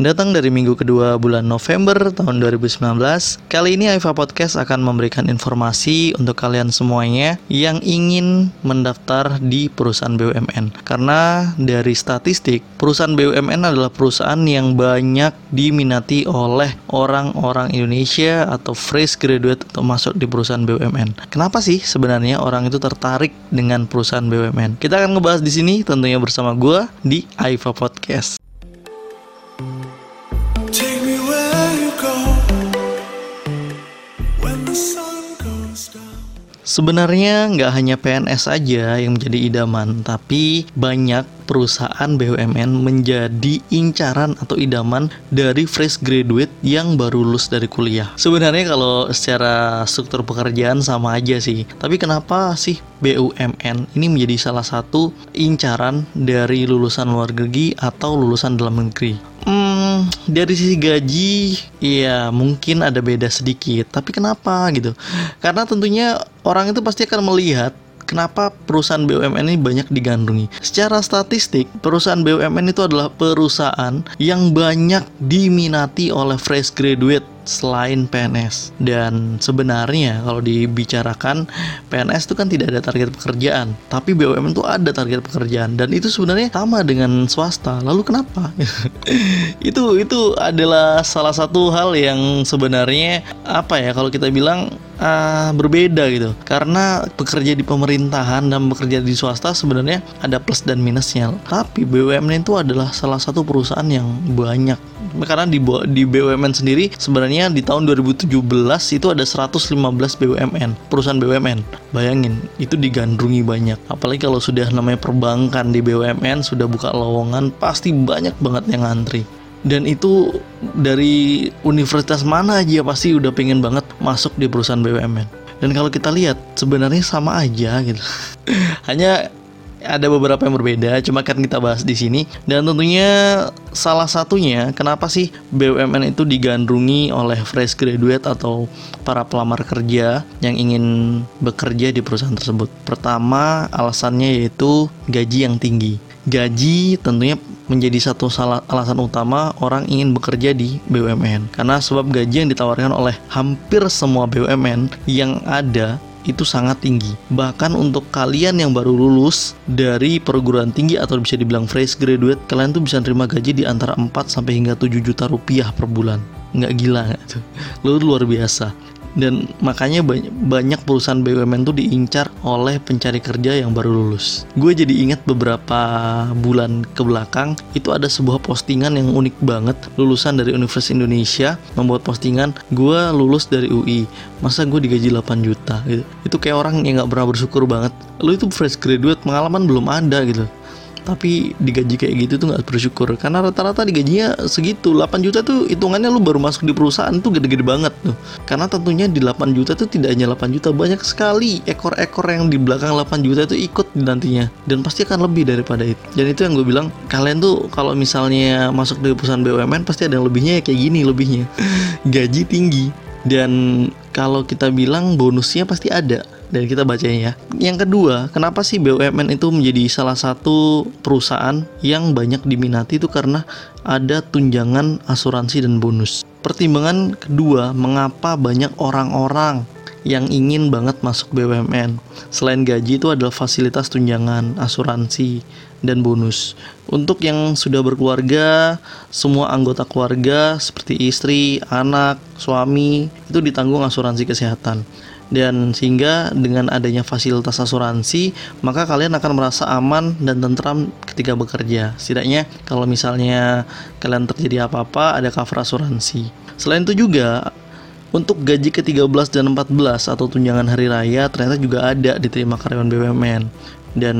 Datang dari minggu kedua bulan November tahun 2019, kali ini Aifa Podcast akan memberikan informasi untuk kalian semuanya yang ingin mendaftar di perusahaan BUMN. Karena dari statistik, perusahaan BUMN adalah perusahaan yang banyak diminati oleh orang-orang Indonesia atau fresh graduate untuk masuk di perusahaan BUMN. Kenapa sih sebenarnya orang itu tertarik dengan perusahaan BUMN? Kita akan ngebahas di sini tentunya bersama gue di Aifa Podcast. Sebenarnya nggak hanya PNS saja yang menjadi idaman, tapi banyak perusahaan BUMN menjadi incaran atau idaman dari fresh graduate yang baru lulus dari kuliah. Sebenarnya kalau secara struktur pekerjaan sama aja sih, tapi kenapa sih BUMN ini menjadi salah satu incaran dari lulusan luar negeri atau lulusan dalam negeri? Dari sisi gaji, ya mungkin ada beda sedikit. Tapi kenapa gitu? Karena tentunya orang itu pasti akan melihat kenapa perusahaan BUMN ini banyak digandrungi. Secara statistik, perusahaan BUMN itu adalah perusahaan yang banyak diminati oleh fresh graduate selain PNS. Dan sebenarnya kalau dibicarakan PNS itu kan tidak ada target pekerjaan, tapi BUMN itu ada target pekerjaan dan itu sebenarnya sama dengan swasta. Lalu kenapa? itu itu adalah salah satu hal yang sebenarnya apa ya kalau kita bilang uh, berbeda gitu. Karena bekerja di pemerintahan dan bekerja di swasta sebenarnya ada plus dan minusnya. Tapi BUMN itu adalah salah satu perusahaan yang banyak. Karena di di BUMN sendiri sebenarnya di tahun 2017 itu ada 115 BUMN, perusahaan BUMN. Bayangin, itu digandrungi banyak. Apalagi kalau sudah namanya perbankan di BUMN sudah buka lowongan, pasti banyak banget yang ngantri dan itu dari universitas mana aja pasti udah pengen banget masuk di perusahaan BUMN. Dan kalau kita lihat sebenarnya sama aja gitu. Hanya ada beberapa yang berbeda, cuma kan kita bahas di sini. Dan tentunya salah satunya kenapa sih BUMN itu digandrungi oleh fresh graduate atau para pelamar kerja yang ingin bekerja di perusahaan tersebut. Pertama, alasannya yaitu gaji yang tinggi. Gaji tentunya menjadi satu salah alasan utama orang ingin bekerja di BUMN karena sebab gaji yang ditawarkan oleh hampir semua BUMN yang ada itu sangat tinggi. Bahkan untuk kalian yang baru lulus dari perguruan tinggi atau bisa dibilang fresh graduate, kalian tuh bisa terima gaji di antara 4 sampai hingga 7 juta rupiah per bulan. Nggak gila nggak tuh? Lu luar biasa dan makanya banyak, perusahaan BUMN tuh diincar oleh pencari kerja yang baru lulus. Gue jadi ingat beberapa bulan ke belakang itu ada sebuah postingan yang unik banget lulusan dari Universitas Indonesia membuat postingan gue lulus dari UI masa gue digaji 8 juta gitu. Itu kayak orang yang nggak pernah bersyukur banget. Lu itu fresh graduate pengalaman belum ada gitu tapi digaji kayak gitu tuh nggak bersyukur. Karena rata-rata digajinya segitu. 8 juta tuh hitungannya lu baru masuk di perusahaan tuh gede-gede banget tuh. Karena tentunya di 8 juta tuh tidak hanya 8 juta banyak sekali ekor-ekor yang di belakang 8 juta itu ikut nantinya. Dan pasti akan lebih daripada itu. Dan itu yang gue bilang kalian tuh kalau misalnya masuk di perusahaan BUMN pasti ada yang lebihnya ya kayak gini lebihnya. Gaji tinggi. Dan kalau kita bilang bonusnya pasti ada dan kita bacanya ya. Yang kedua, kenapa sih BUMN itu menjadi salah satu perusahaan yang banyak diminati itu karena ada tunjangan asuransi dan bonus. Pertimbangan kedua, mengapa banyak orang-orang yang ingin banget masuk BUMN. Selain gaji itu adalah fasilitas tunjangan, asuransi, dan bonus. Untuk yang sudah berkeluarga, semua anggota keluarga seperti istri, anak, suami itu ditanggung asuransi kesehatan dan sehingga dengan adanya fasilitas asuransi maka kalian akan merasa aman dan tentram ketika bekerja. Setidaknya kalau misalnya kalian terjadi apa-apa ada cover asuransi. Selain itu juga untuk gaji ke-13 dan 14 atau tunjangan hari raya ternyata juga ada diterima karyawan BUMN dan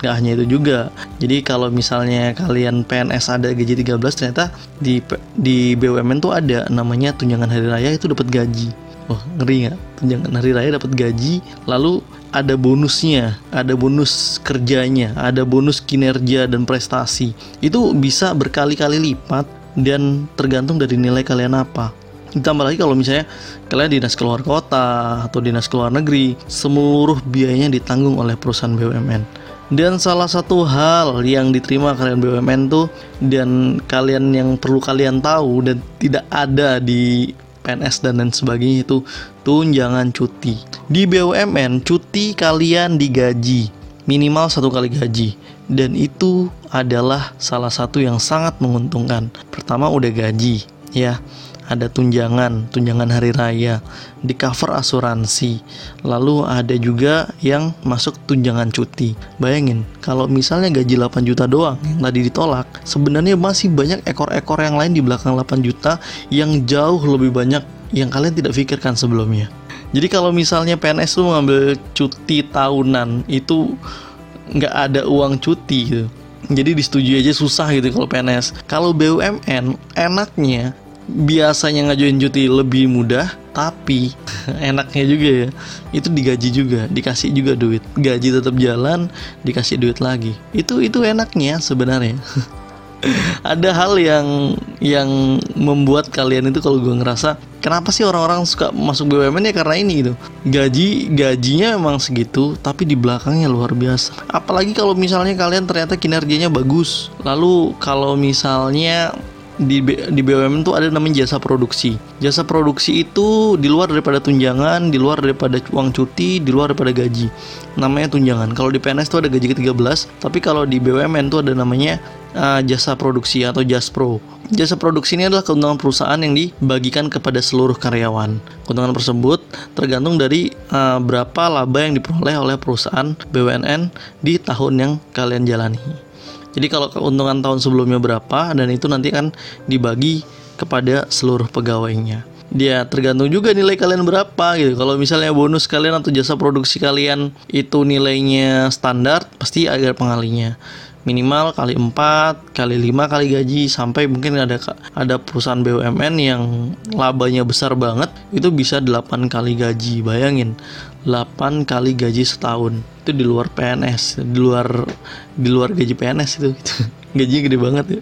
gak hanya itu juga jadi kalau misalnya kalian PNS ada gaji 13 ternyata di di BUMN tuh ada namanya tunjangan hari raya itu dapat gaji Wah ngeri nggak? Tunjangan hari raya dapat gaji, lalu ada bonusnya, ada bonus kerjanya, ada bonus kinerja dan prestasi. Itu bisa berkali-kali lipat dan tergantung dari nilai kalian apa. Ditambah lagi kalau misalnya kalian dinas keluar kota atau dinas keluar negeri, seluruh biayanya ditanggung oleh perusahaan BUMN. Dan salah satu hal yang diterima kalian BUMN tuh dan kalian yang perlu kalian tahu dan tidak ada di PNS dan lain sebagainya itu tunjangan cuti. Di BUMN cuti kalian digaji minimal satu kali gaji dan itu adalah salah satu yang sangat menguntungkan. Pertama udah gaji ya ada tunjangan, tunjangan hari raya, di cover asuransi. Lalu ada juga yang masuk tunjangan cuti. Bayangin, kalau misalnya gaji 8 juta doang yang tadi ditolak, sebenarnya masih banyak ekor-ekor yang lain di belakang 8 juta yang jauh lebih banyak yang kalian tidak pikirkan sebelumnya. Jadi kalau misalnya PNS tuh mengambil cuti tahunan itu nggak ada uang cuti gitu. Jadi disetujui aja susah gitu kalau PNS. Kalau BUMN enaknya biasanya ngajuin cuti lebih mudah tapi enaknya juga ya. Itu digaji juga dikasih juga duit. Gaji tetap jalan dikasih duit lagi. Itu itu enaknya sebenarnya. Ada hal yang yang membuat kalian itu kalau gue ngerasa kenapa sih orang-orang suka masuk BUMN ya karena ini gitu? Gaji gajinya emang segitu tapi di belakangnya luar biasa. Apalagi kalau misalnya kalian ternyata kinerjanya bagus. Lalu kalau misalnya di di BUMN tuh ada namanya jasa produksi. Jasa produksi itu di luar daripada tunjangan, di luar daripada uang cuti, di luar daripada gaji. Namanya tunjangan. Kalau di PNS tuh ada gaji ke-13, tapi kalau di BUMN tuh ada namanya uh, jasa produksi atau jaspro. Jasa produksi ini adalah keuntungan perusahaan yang dibagikan kepada seluruh karyawan. Keuntungan tersebut tergantung dari uh, berapa laba yang diperoleh oleh perusahaan BUMN di tahun yang kalian jalani. Jadi kalau keuntungan tahun sebelumnya berapa dan itu nanti kan dibagi kepada seluruh pegawainya. Dia tergantung juga nilai kalian berapa gitu. Kalau misalnya bonus kalian atau jasa produksi kalian itu nilainya standar, pasti ada pengalinya minimal kali 4 kali 5 kali gaji. Sampai mungkin ada ada perusahaan BUMN yang labanya besar banget itu bisa 8 kali gaji. Bayangin 8 kali gaji setahun. Itu di luar PNS di luar di luar gaji PNS itu, itu. Gajinya gede banget ya.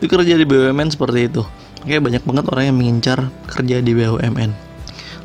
Itu kerja di BUMN seperti itu. Oke banyak banget orang yang mengincar kerja di BUMN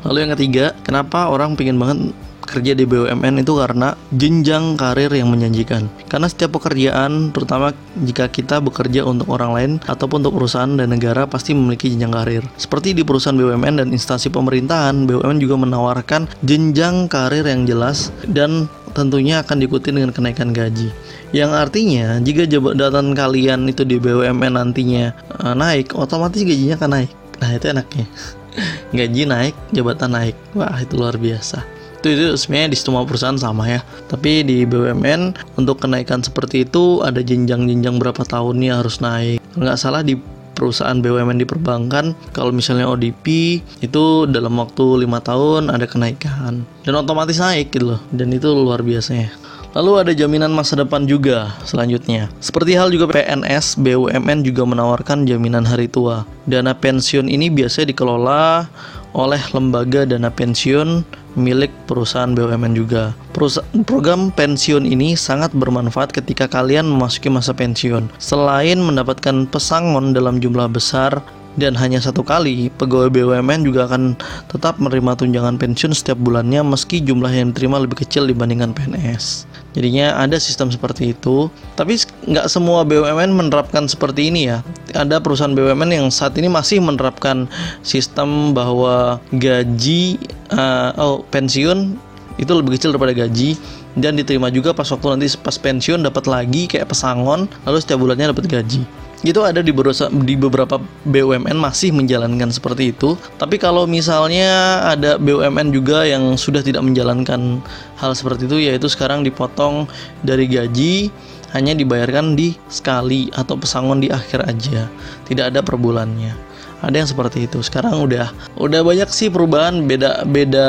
lalu yang ketiga kenapa orang pengen banget kerja di BUMN itu karena jenjang karir yang menjanjikan. Karena setiap pekerjaan, terutama jika kita bekerja untuk orang lain ataupun untuk perusahaan dan negara pasti memiliki jenjang karir. Seperti di perusahaan BUMN dan instansi pemerintahan, BUMN juga menawarkan jenjang karir yang jelas dan tentunya akan diikuti dengan kenaikan gaji. Yang artinya jika jabatan kalian itu di BUMN nantinya uh, naik, otomatis gajinya akan naik. Nah itu enaknya. Gaji naik, jabatan naik. Wah itu luar biasa itu itu sebenarnya di semua perusahaan sama ya. Tapi di BUMN untuk kenaikan seperti itu ada jenjang-jenjang berapa tahunnya harus naik. Nggak salah di perusahaan BUMN di perbankan kalau misalnya ODP itu dalam waktu lima tahun ada kenaikan. Dan otomatis naik gitu loh. Dan itu luar biasanya. Lalu ada jaminan masa depan juga selanjutnya. Seperti hal juga PNS, BUMN juga menawarkan jaminan hari tua. Dana pensiun ini biasanya dikelola oleh lembaga dana pensiun milik perusahaan BUMN juga. Perusahaan, program pensiun ini sangat bermanfaat ketika kalian memasuki masa pensiun. Selain mendapatkan pesangon dalam jumlah besar, dan hanya satu kali, pegawai BUMN juga akan tetap menerima tunjangan pensiun setiap bulannya meski jumlah yang diterima lebih kecil dibandingkan PNS. Jadinya ada sistem seperti itu, tapi nggak semua BUMN menerapkan seperti ini ya. Ada perusahaan BUMN yang saat ini masih menerapkan sistem bahwa gaji uh, oh pensiun itu lebih kecil daripada gaji dan diterima juga pas waktu nanti pas pensiun dapat lagi kayak pesangon lalu setiap bulannya dapat gaji itu ada di beberapa, di beberapa BUMN masih menjalankan seperti itu. Tapi kalau misalnya ada BUMN juga yang sudah tidak menjalankan hal seperti itu, yaitu sekarang dipotong dari gaji hanya dibayarkan di sekali atau pesangon di akhir aja, tidak ada per bulannya. Ada yang seperti itu. Sekarang udah udah banyak sih perubahan, beda beda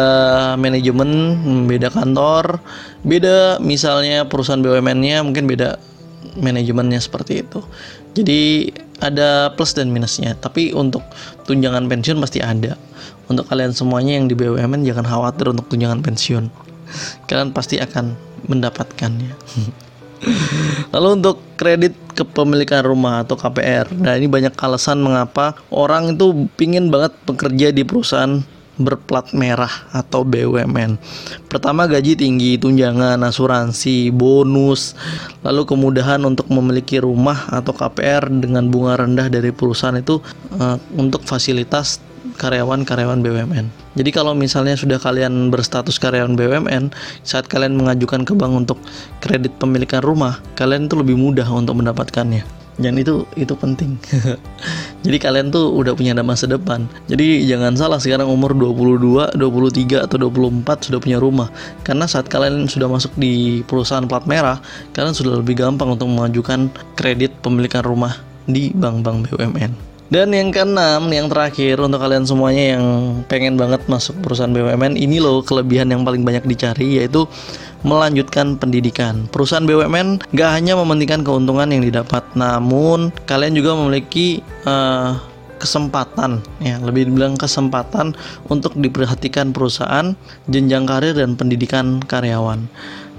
manajemen, beda kantor, beda misalnya perusahaan BUMN-nya mungkin beda manajemennya seperti itu. Jadi ada plus dan minusnya. Tapi untuk tunjangan pensiun pasti ada. Untuk kalian semuanya yang di BUMN jangan khawatir untuk tunjangan pensiun. Kalian pasti akan mendapatkannya. Lalu untuk kredit kepemilikan rumah atau KPR. Nah ini banyak alasan mengapa orang itu pingin banget bekerja di perusahaan berplat merah atau BUMN. Pertama gaji tinggi, tunjangan, asuransi, bonus, lalu kemudahan untuk memiliki rumah atau KPR dengan bunga rendah dari perusahaan itu uh, untuk fasilitas karyawan-karyawan BUMN. Jadi kalau misalnya sudah kalian berstatus karyawan BUMN, saat kalian mengajukan ke bank untuk kredit pemilikan rumah, kalian itu lebih mudah untuk mendapatkannya. Dan itu itu penting. Jadi kalian tuh udah punya masa depan. Jadi jangan salah sekarang umur 22, 23 atau 24 sudah punya rumah. Karena saat kalian sudah masuk di perusahaan plat merah, kalian sudah lebih gampang untuk mengajukan kredit pemilikan rumah di bank-bank BUMN. Dan yang keenam, yang terakhir untuk kalian semuanya yang pengen banget masuk perusahaan BUMN, ini loh kelebihan yang paling banyak dicari yaitu melanjutkan pendidikan. Perusahaan BUMN gak hanya mementingkan keuntungan yang didapat, namun kalian juga memiliki uh, kesempatan ya lebih dibilang kesempatan untuk diperhatikan perusahaan jenjang karir dan pendidikan karyawan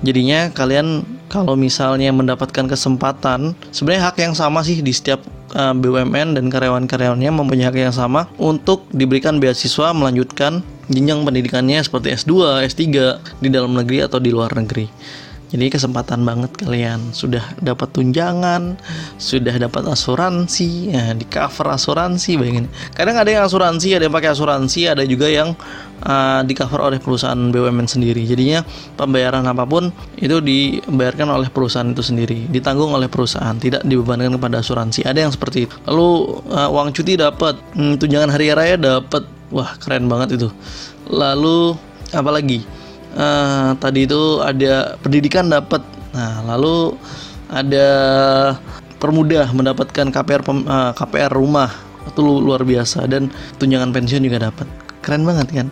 jadinya kalian kalau misalnya mendapatkan kesempatan sebenarnya hak yang sama sih di setiap eh, BUMN dan karyawan-karyawannya mempunyai hak yang sama untuk diberikan beasiswa melanjutkan jenjang pendidikannya seperti S2, S3 di dalam negeri atau di luar negeri. Jadi kesempatan banget kalian sudah dapat tunjangan, sudah dapat asuransi, ya, di cover asuransi bayangin. Kadang ada yang asuransi, ada yang pakai asuransi, ada juga yang uh, di cover oleh perusahaan BUMN sendiri. Jadinya pembayaran apa pun itu dibayarkan oleh perusahaan itu sendiri, ditanggung oleh perusahaan, tidak dibebankan kepada asuransi. Ada yang seperti itu. Lalu uh, uang cuti dapat, hmm, tunjangan hari raya dapat, wah keren banget itu. Lalu apalagi? uh, tadi itu ada pendidikan dapat. Nah lalu ada permudah mendapatkan KPR pem, uh, eh, KPR rumah. Itu luar biasa. Dan tunjangan pensiun juga dapat. Keren banget kan?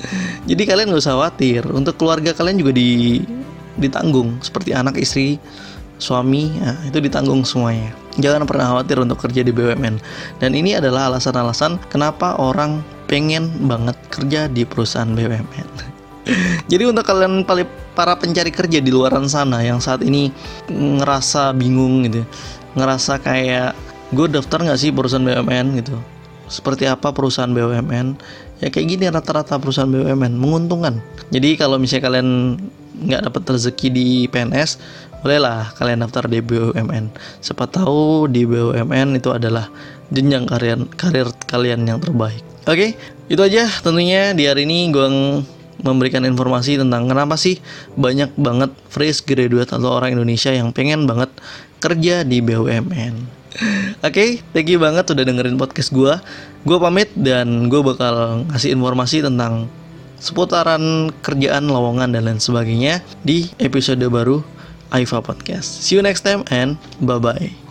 Jadi kalian gak usah khawatir. Untuk keluarga kalian juga di ditanggung. Seperti anak istri suami nah, itu ditanggung semuanya. Jangan pernah khawatir untuk kerja di BUMN dan ini adalah alasan-alasan kenapa orang pengen banget kerja di perusahaan BUMN Jadi untuk kalian para pencari kerja di luar sana yang saat ini ngerasa bingung gitu, ngerasa kayak gue daftar nggak sih perusahaan BUMN gitu, seperti apa perusahaan BUMN? Ya kayak gini rata-rata perusahaan BUMN menguntungkan. Jadi kalau misalnya kalian nggak dapat rezeki di PNS, bolehlah kalian daftar di BUMN. Siapa tahu di BUMN itu adalah jenjang karir karir kalian yang terbaik. Oke, itu aja tentunya di hari ini gue memberikan informasi tentang kenapa sih banyak banget fresh graduate atau orang Indonesia yang pengen banget kerja di BUMN. Oke, okay, thank you banget udah dengerin podcast gue. Gue pamit dan gue bakal ngasih informasi tentang seputaran kerjaan, lowongan dan lain sebagainya di episode baru Aifa Podcast. See you next time and bye bye.